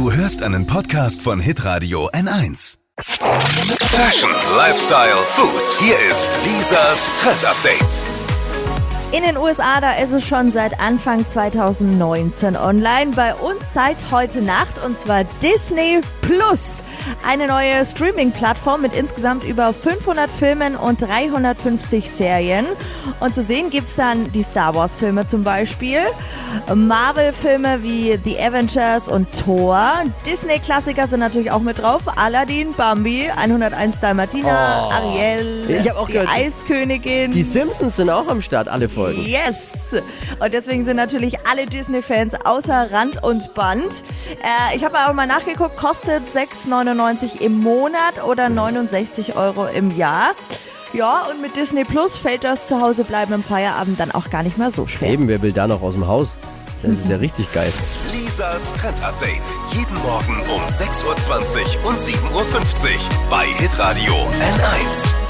Du hörst einen Podcast von Hitradio N1. Fashion, Lifestyle, Food. Hier ist Lisas Trend Update. In den USA, da ist es schon seit Anfang 2019 online. Bei uns seit heute Nacht und zwar Disney Plus. Eine neue Streaming-Plattform mit insgesamt über 500 Filmen und 350 Serien. Und zu sehen gibt's dann die Star Wars-Filme zum Beispiel, Marvel-Filme wie The Avengers und Thor. Disney-Klassiker sind natürlich auch mit drauf. Aladdin, Bambi, 101 Dalmatiner, Oh. Ariel, Ich hab auch die gehört, Eiskönigin. Die Simpsons sind auch am Start, alle Folgen. Yes! Und deswegen sind natürlich alle Disney-Fans außer Rand und Band. Äh, ich habe auch mal nachgeguckt, kostet 6,99 im Monat oder 69 Euro im Jahr. Ja, und mit Disney Plus fällt das Zuhausebleiben im Feierabend dann auch gar nicht mehr so schwer. Eben, wer will da noch aus dem Haus? Das ist ja richtig geil. Lisas Trend Update. Jeden Morgen um 6.20 Uhr und 7.50 Uhr bei Hitradio N1.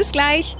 Bis gleich.